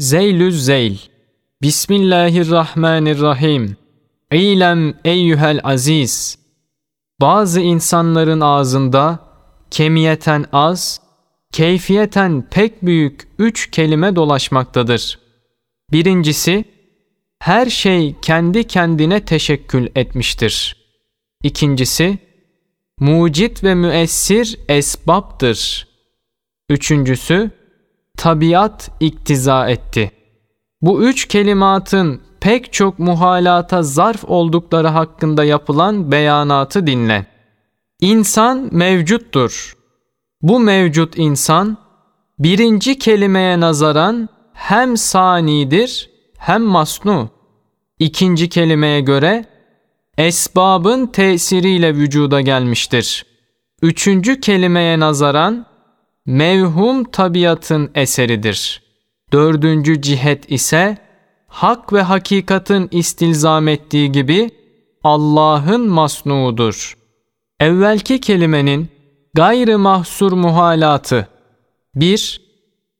Zeylüz Zeyl Bismillahirrahmanirrahim İlem eyyühel aziz Bazı insanların ağzında kemiyeten az, keyfiyeten pek büyük üç kelime dolaşmaktadır. Birincisi, her şey kendi kendine teşekkül etmiştir. İkincisi, mucit ve müessir esbaptır. Üçüncüsü, tabiat iktiza etti. Bu üç kelimatın pek çok muhalata zarf oldukları hakkında yapılan beyanatı dinle. İnsan mevcuttur. Bu mevcut insan birinci kelimeye nazaran hem sanidir hem masnu. İkinci kelimeye göre esbabın tesiriyle vücuda gelmiştir. Üçüncü kelimeye nazaran mevhum tabiatın eseridir. Dördüncü cihet ise hak ve hakikatin istilzam ettiği gibi Allah'ın masnuudur. Evvelki kelimenin gayrı mahsur muhalatı 1.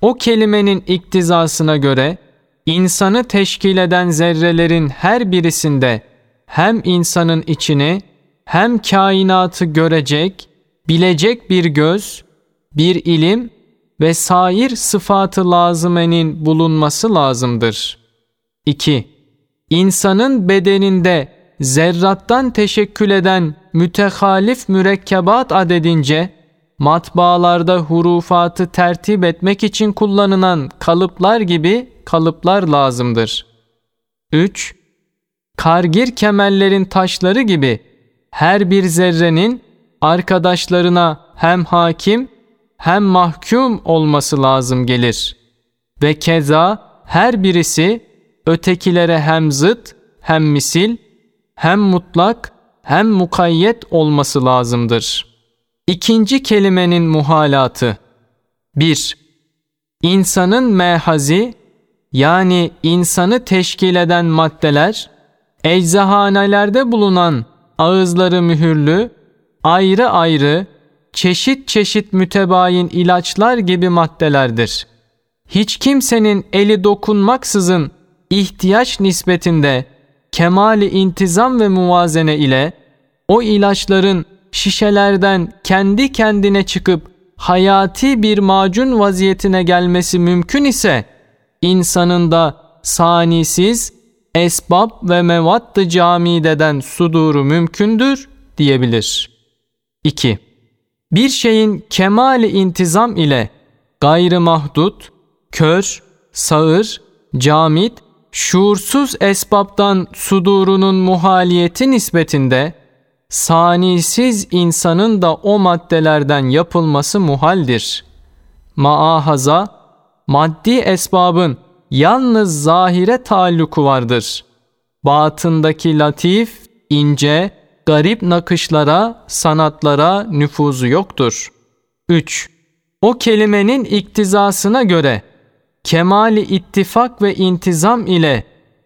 O kelimenin iktizasına göre insanı teşkil eden zerrelerin her birisinde hem insanın içini hem kainatı görecek, bilecek bir göz, bir ilim ve sair sıfatı lazımenin bulunması lazımdır. 2. İnsanın bedeninde zerrattan teşekkül eden mütehalif mürekkebat adedince matbaalarda hurufatı tertip etmek için kullanılan kalıplar gibi kalıplar lazımdır. 3. Kargir kemerlerin taşları gibi her bir zerrenin arkadaşlarına hem hakim hem mahkum olması lazım gelir. Ve keza her birisi ötekilere hem zıt, hem misil, hem mutlak, hem mukayyet olması lazımdır. İkinci kelimenin muhalatı 1. İnsanın mehazi yani insanı teşkil eden maddeler eczahanelerde bulunan ağızları mühürlü, ayrı ayrı, çeşit çeşit mütebayin ilaçlar gibi maddelerdir. Hiç kimsenin eli dokunmaksızın ihtiyaç nispetinde kemali intizam ve muvazene ile o ilaçların şişelerden kendi kendine çıkıp hayati bir macun vaziyetine gelmesi mümkün ise insanın da sanisiz esbab ve mevattı camideden suduru mümkündür diyebilir. 2. Bir şeyin kemali intizam ile gayrı mahdut, kör, sağır, camit, şuursuz esbaptan sudurunun muhaliyeti nispetinde sanisiz insanın da o maddelerden yapılması muhaldir. Maahaza, maddi esbabın yalnız zahire taalluku vardır. Batındaki latif, ince, garip nakışlara, sanatlara nüfuzu yoktur. 3. O kelimenin iktizasına göre kemali ittifak ve intizam ile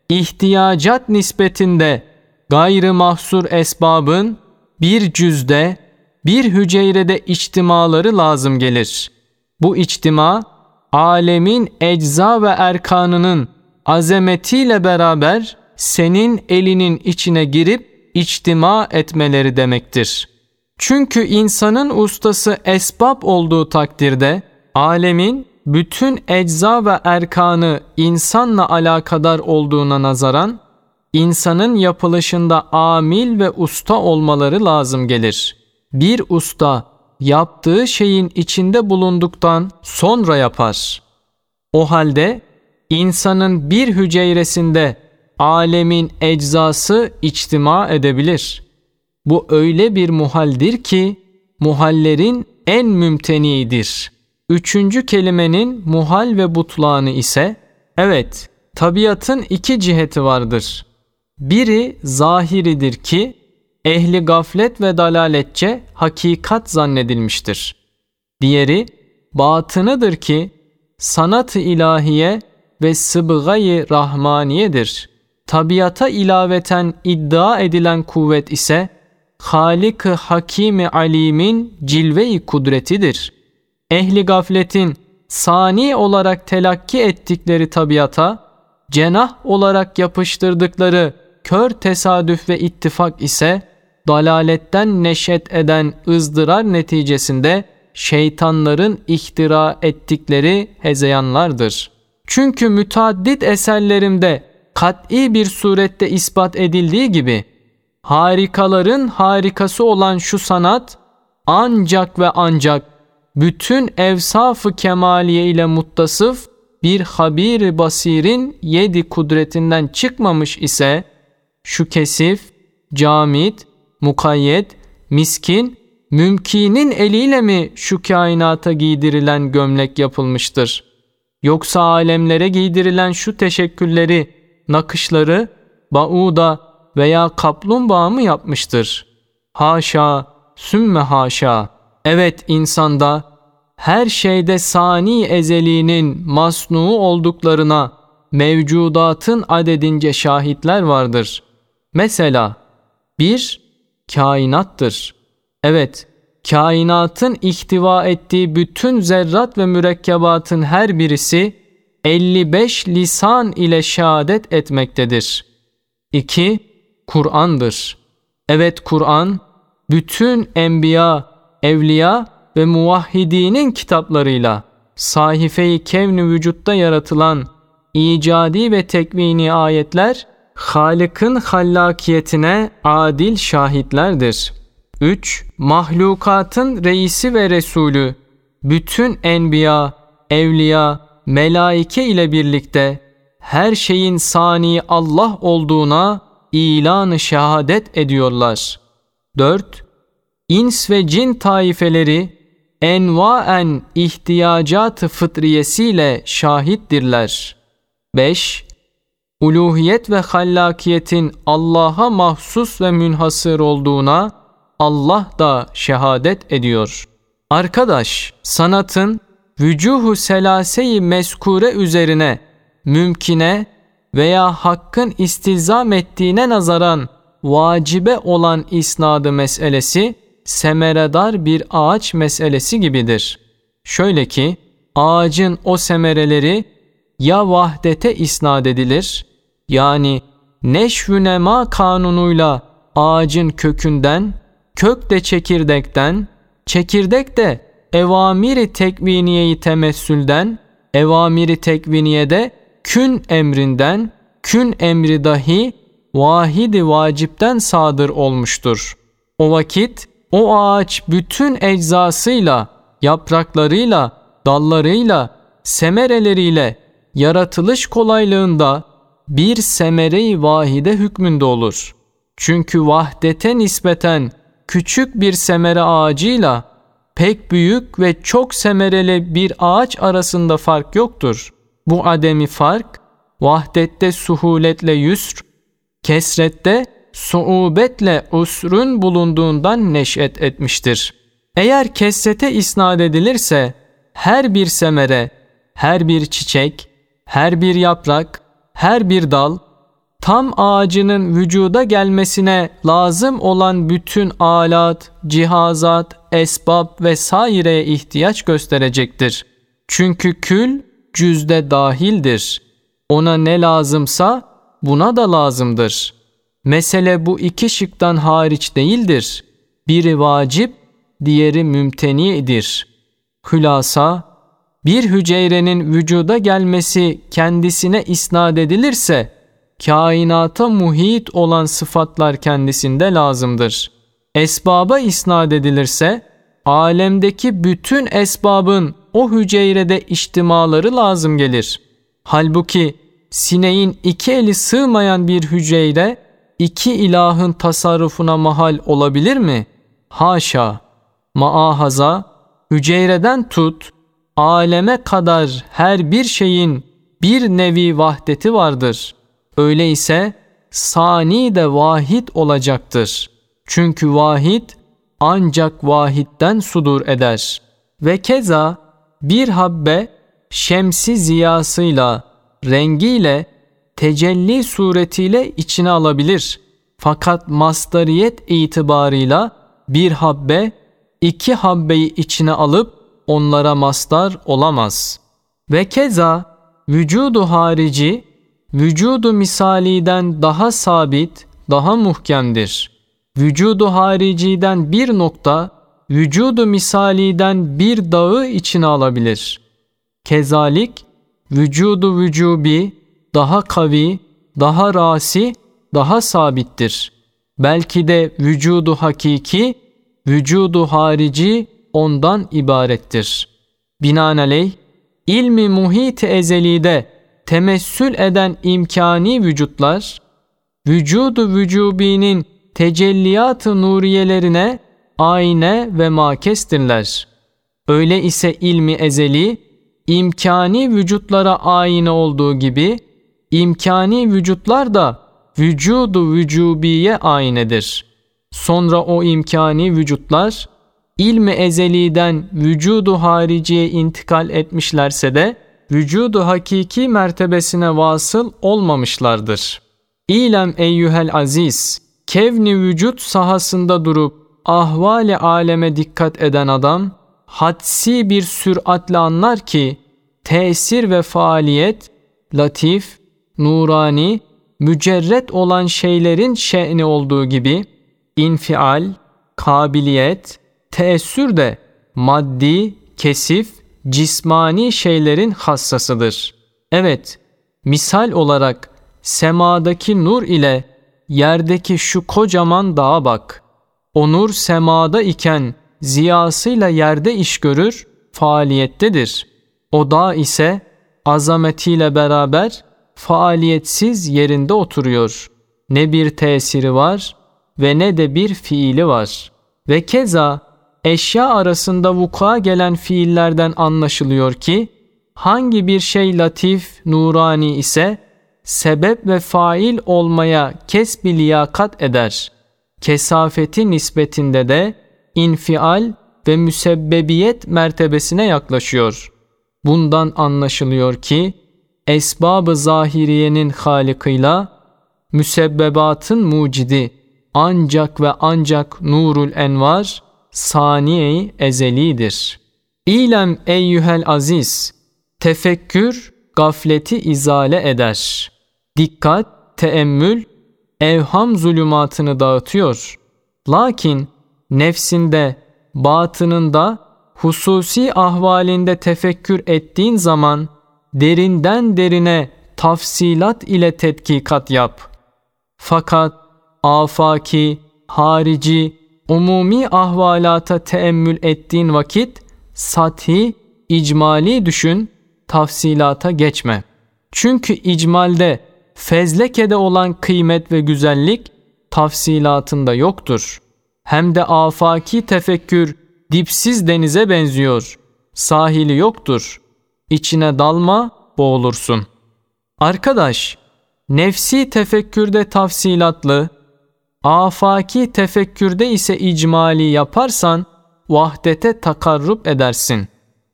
ihtiyacat nispetinde gayrı mahsur esbabın bir cüzde, bir hücrede içtimaları lazım gelir. Bu içtima, alemin ecza ve erkanının azametiyle beraber senin elinin içine girip içtima etmeleri demektir. Çünkü insanın ustası esbab olduğu takdirde alemin bütün ecza ve erkanı insanla alakadar olduğuna nazaran insanın yapılışında amil ve usta olmaları lazım gelir. Bir usta yaptığı şeyin içinde bulunduktan sonra yapar. O halde insanın bir hücresinde alemin eczası içtima edebilir. Bu öyle bir muhaldir ki muhallerin en mümteniidir. Üçüncü kelimenin muhal ve butlanı ise evet tabiatın iki ciheti vardır. Biri zahiridir ki ehli gaflet ve dalaletçe hakikat zannedilmiştir. Diğeri batınıdır ki sanat-ı ilahiye ve sıbgayı rahmaniyedir. Tabiata ilaveten iddia edilen kuvvet ise Halik-ı Hakimi Alim'in cilve-i kudretidir. Ehli gafletin sani olarak telakki ettikleri tabiata, cenah olarak yapıştırdıkları kör tesadüf ve ittifak ise dalaletten neşet eden ızdırar neticesinde şeytanların ihtira ettikleri hezeyanlardır. Çünkü müteaddit eserlerimde kat'i bir surette ispat edildiği gibi harikaların harikası olan şu sanat ancak ve ancak bütün evsafı kemaliye ile muttasıf bir habir basirin yedi kudretinden çıkmamış ise şu kesif, camit, mukayyet, miskin, mümkinin eliyle mi şu kainata giydirilen gömlek yapılmıştır? Yoksa alemlere giydirilen şu teşekkülleri, nakışları, bauda veya kaplumbağa mı yapmıştır? Haşa, sümme haşa. Evet insanda, her şeyde sani ezeliğinin masnuu olduklarına mevcudatın adedince şahitler vardır. Mesela bir kainattır. Evet, kainatın ihtiva ettiği bütün zerrat ve mürekkebatın her birisi 55 lisan ile şehadet etmektedir. 2. Kur'an'dır. Evet Kur'an, bütün enbiya, evliya ve muvahhidinin kitaplarıyla sahife-i kevni vücutta yaratılan icadi ve tekvini ayetler Halık'ın hallakiyetine adil şahitlerdir. 3. Mahlukatın reisi ve Resulü, bütün enbiya, evliya, melaike ile birlikte her şeyin sani Allah olduğuna ilanı şehadet ediyorlar. 4. İns ve cin taifeleri envaen ihtiyacat fıtriyesiyle şahittirler. 5 uluhiyet ve hallakiyetin Allah'a mahsus ve münhasır olduğuna Allah da şehadet ediyor. Arkadaş, sanatın vücuhu selaseyi meskure üzerine mümkine veya hakkın istilzam ettiğine nazaran vacibe olan isnadı meselesi semeredar bir ağaç meselesi gibidir. Şöyle ki ağacın o semereleri ya vahdete isnat edilir yani neşvü nema kanunuyla ağacın kökünden, kök de çekirdekten, çekirdek de evamiri tekviniyeyi temessülden, evamiri tekviniyede kün emrinden, kün emri dahi vahidi vacipten sadır olmuştur. O vakit o ağaç bütün eczasıyla, yapraklarıyla, dallarıyla, semereleriyle yaratılış kolaylığında bir semere-i vahide hükmünde olur. Çünkü vahdete nispeten küçük bir semere ağacıyla pek büyük ve çok semereli bir ağaç arasında fark yoktur. Bu ademi fark vahdette suhuletle yusr, kesrette suubetle usrun bulunduğundan neşet etmiştir. Eğer kesrete isnat edilirse her bir semere, her bir çiçek, her bir yaprak, her bir dal tam ağacının vücuda gelmesine lazım olan bütün alat, cihazat, esbab vesaireye ihtiyaç gösterecektir. Çünkü kül cüzde dahildir. Ona ne lazımsa buna da lazımdır. Mesele bu iki şıktan hariç değildir. Biri vacip, diğeri mümtenidir. Hülasa, bir hücrenin vücuda gelmesi kendisine isnat edilirse, kainata muhit olan sıfatlar kendisinde lazımdır. Esbaba isnat edilirse, alemdeki bütün esbabın o hücrede içtimaları lazım gelir. Halbuki sineğin iki eli sığmayan bir hücrede iki ilahın tasarrufuna mahal olabilir mi? Haşa! Maahaza, hücreden tut, aleme kadar her bir şeyin bir nevi vahdeti vardır. Öyleyse sani de vahid olacaktır. Çünkü vahid ancak vahitten sudur eder. Ve keza bir habbe şemsi ziyasıyla, rengiyle, tecelli suretiyle içine alabilir. Fakat mastariyet itibarıyla bir habbe iki habbeyi içine alıp onlara mastar olamaz. Ve keza vücudu harici, vücudu misaliden daha sabit, daha muhkemdir. Vücudu hariciden bir nokta, vücudu misaliden bir dağı içine alabilir. Kezalik, vücudu vücubi, daha kavi, daha rasi, daha sabittir. Belki de vücudu hakiki, vücudu harici ondan ibarettir. Binaenaleyh, ilmi muhit ezelide temessül eden imkani vücutlar, vücudu vücubinin tecelliyat-ı nuriyelerine ayne ve makestirler. Öyle ise ilmi ezeli, imkani vücutlara ayine olduğu gibi, imkani vücutlar da vücudu vücubiye aynedir. Sonra o imkani vücutlar, ilmi ezeliden vücudu hariciye intikal etmişlerse de, vücudu hakiki mertebesine vasıl olmamışlardır. İlem eyyühel aziz, kevni vücut sahasında durup ahvali aleme dikkat eden adam, hadsi bir süratle anlar ki, tesir ve faaliyet, latif, nurani, mücerret olan şeylerin şe'ni olduğu gibi, infial, kabiliyet, teessür de maddi, kesif, cismani şeylerin hassasıdır. Evet, misal olarak semadaki nur ile yerdeki şu kocaman dağa bak. O nur semada iken ziyasıyla yerde iş görür, faaliyettedir. O dağ ise azametiyle beraber faaliyetsiz yerinde oturuyor. Ne bir tesiri var ve ne de bir fiili var. Ve keza eşya arasında vuku'a gelen fiillerden anlaşılıyor ki hangi bir şey latif, nurani ise sebep ve fail olmaya kesbi liyakat eder. Kesafeti nispetinde de infial ve müsebbebiyet mertebesine yaklaşıyor. Bundan anlaşılıyor ki esbab-ı zahiriyenin halikıyla müsebbebatın mucidi ancak ve ancak nurul envar saniye ezelidir. İlem eyyühel aziz, tefekkür gafleti izale eder. Dikkat, teemmül, evham zulümatını dağıtıyor. Lakin nefsinde, batınında, hususi ahvalinde tefekkür ettiğin zaman derinden derine tafsilat ile tetkikat yap. Fakat afaki, harici, umumi ahvalata teemmül ettiğin vakit sathi, icmali düşün, tafsilata geçme. Çünkü icmalde fezlekede olan kıymet ve güzellik tafsilatında yoktur. Hem de afaki tefekkür dipsiz denize benziyor. Sahili yoktur. İçine dalma, boğulursun. Arkadaş, nefsi tefekkürde tafsilatlı, afaki tefekkürde ise icmali yaparsan vahdete takarrub edersin.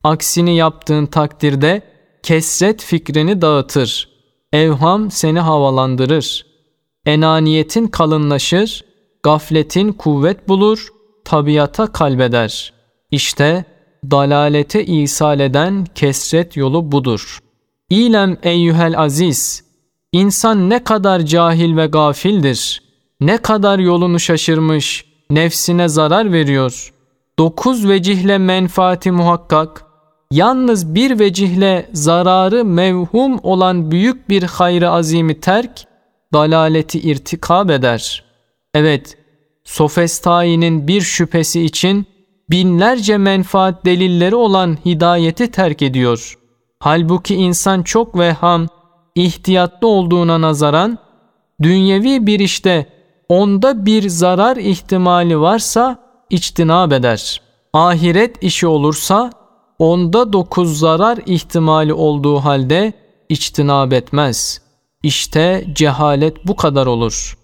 Aksini yaptığın takdirde kesret fikrini dağıtır. Evham seni havalandırır. Enaniyetin kalınlaşır, gafletin kuvvet bulur, tabiata kalbeder. İşte dalalete isal eden kesret yolu budur. İlem eyyühel aziz, insan ne kadar cahil ve gafildir, ne kadar yolunu şaşırmış, nefsine zarar veriyor. Dokuz vecihle menfaati muhakkak, yalnız bir vecihle zararı mevhum olan büyük bir hayrı azimi terk, dalaleti irtikab eder. Evet, sofestayinin bir şüphesi için binlerce menfaat delilleri olan hidayeti terk ediyor. Halbuki insan çok veham, ihtiyatlı olduğuna nazaran, dünyevi bir işte onda bir zarar ihtimali varsa içtinab eder. Ahiret işi olursa onda dokuz zarar ihtimali olduğu halde içtinab etmez. İşte cehalet bu kadar olur.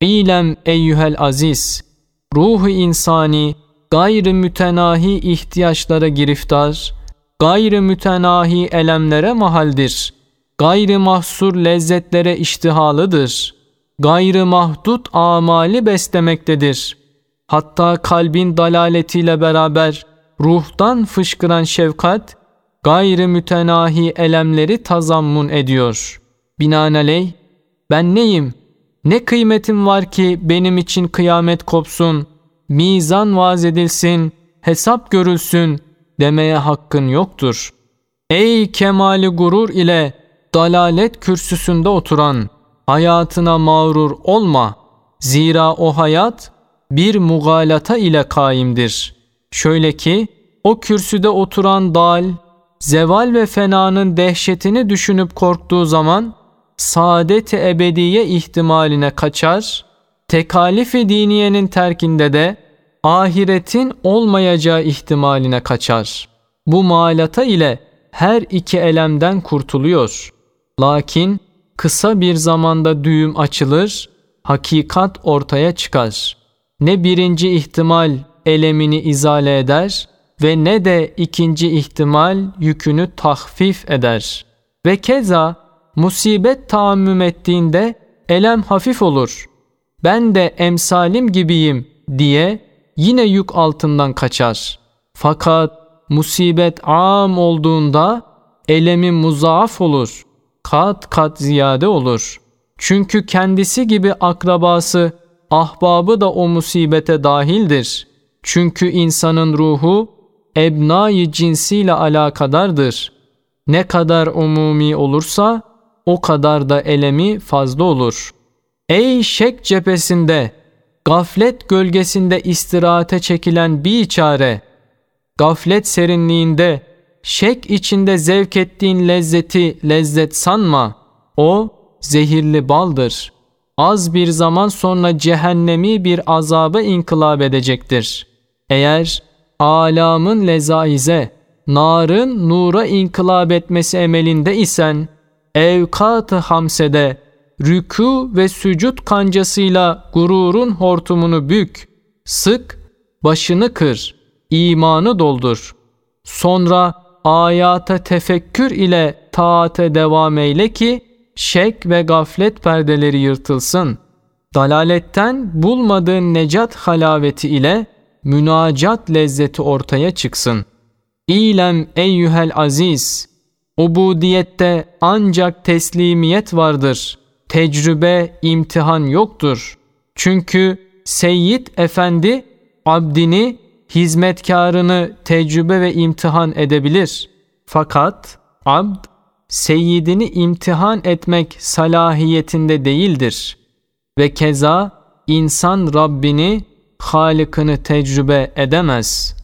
İlem eyyühel aziz, ruhu insani, gayrı mütenahi ihtiyaçlara giriftar, gayrı mütenahi elemlere mahaldir, gayrı mahsur lezzetlere iştihalıdır, gayrı mahdut amali beslemektedir. Hatta kalbin dalaletiyle beraber ruhtan fışkıran şefkat, gayri mütenahi elemleri tazammun ediyor. Binaenaleyh, ben neyim? Ne kıymetim var ki benim için kıyamet kopsun, mizan vaz edilsin, hesap görülsün demeye hakkın yoktur. Ey kemali gurur ile dalalet kürsüsünde oturan, hayatına mağrur olma. Zira o hayat bir mugalata ile kaimdir. Şöyle ki, o kürsüde oturan dal, zeval ve fenanın dehşetini düşünüp korktuğu zaman, saadet-i ebediye ihtimaline kaçar, tekalifi diniyenin terkinde de ahiretin olmayacağı ihtimaline kaçar. Bu malata ile her iki elemden kurtuluyor. Lakin kısa bir zamanda düğüm açılır, hakikat ortaya çıkar. Ne birinci ihtimal elemini izale eder ve ne de ikinci ihtimal yükünü tahfif eder. Ve keza musibet taammüm ettiğinde elem hafif olur. Ben de emsalim gibiyim diye yine yük altından kaçar. Fakat musibet am olduğunda elemi muzaaf olur. Kat kat ziyade olur. Çünkü kendisi gibi akrabası, ahbabı da o musibete dahildir. Çünkü insanın ruhu ebnayı cinsiyle alakadardır. Ne kadar umumi olursa o kadar da elemi fazla olur. Ey şek cephesinde, gaflet gölgesinde istirahate çekilen bir çare, gaflet serinliğinde, şek içinde zevk ettiğin lezzeti lezzet sanma. O zehirli baldır. Az bir zaman sonra cehennemi bir azaba inkılap edecektir. Eğer alamın lezaize, narın nura inkılap etmesi emelinde isen, evkat-ı hamsede, rükû ve sücud kancasıyla gururun hortumunu bük, sık, başını kır, imanı doldur. Sonra ayata tefekkür ile taate devam eyle ki, şek ve gaflet perdeleri yırtılsın. Dalaletten bulmadığın necat halaveti ile münacat lezzeti ortaya çıksın. İlem eyyühel aziz, ubudiyette ancak teslimiyet vardır. Tecrübe, imtihan yoktur. Çünkü Seyyid Efendi abdini, hizmetkarını tecrübe ve imtihan edebilir. Fakat abd seyyidini imtihan etmek salahiyetinde değildir. Ve keza insan Rabbini, Halık'ını tecrübe edemez.